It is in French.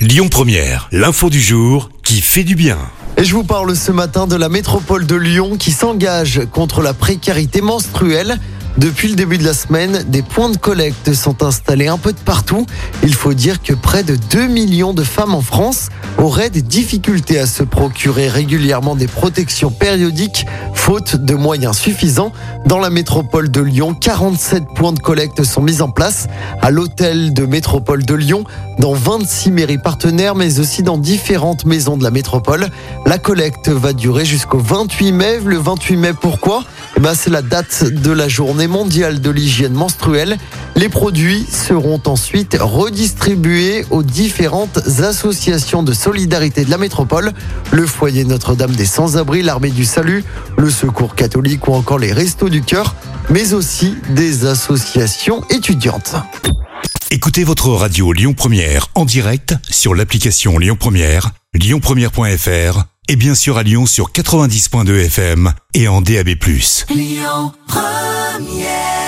Lyon Première, l'info du jour qui fait du bien. Et je vous parle ce matin de la métropole de Lyon qui s'engage contre la précarité menstruelle. Depuis le début de la semaine, des points de collecte sont installés un peu de partout. Il faut dire que près de 2 millions de femmes en France auraient des difficultés à se procurer régulièrement des protections périodiques faute de moyens suffisants. Dans la métropole de Lyon, 47 points de collecte sont mis en place à l'hôtel de métropole de Lyon, dans 26 mairies partenaires, mais aussi dans différentes maisons de la métropole. La collecte va durer jusqu'au 28 mai. Le 28 mai, pourquoi? Eh ben, C'est la date de la journée mondiale de l'hygiène menstruelle. Les produits seront ensuite redistribués aux différentes associations de solidarité de la métropole, le foyer Notre-Dame des Sans-Abri, l'armée du salut, le secours catholique ou encore les restos du cœur, mais aussi des associations étudiantes. Écoutez votre radio Lyon Première en direct sur l'application Lyon Première, lyonpremière.fr et bien sûr à Lyon sur 90.2 FM et en DAB+. Lyon Première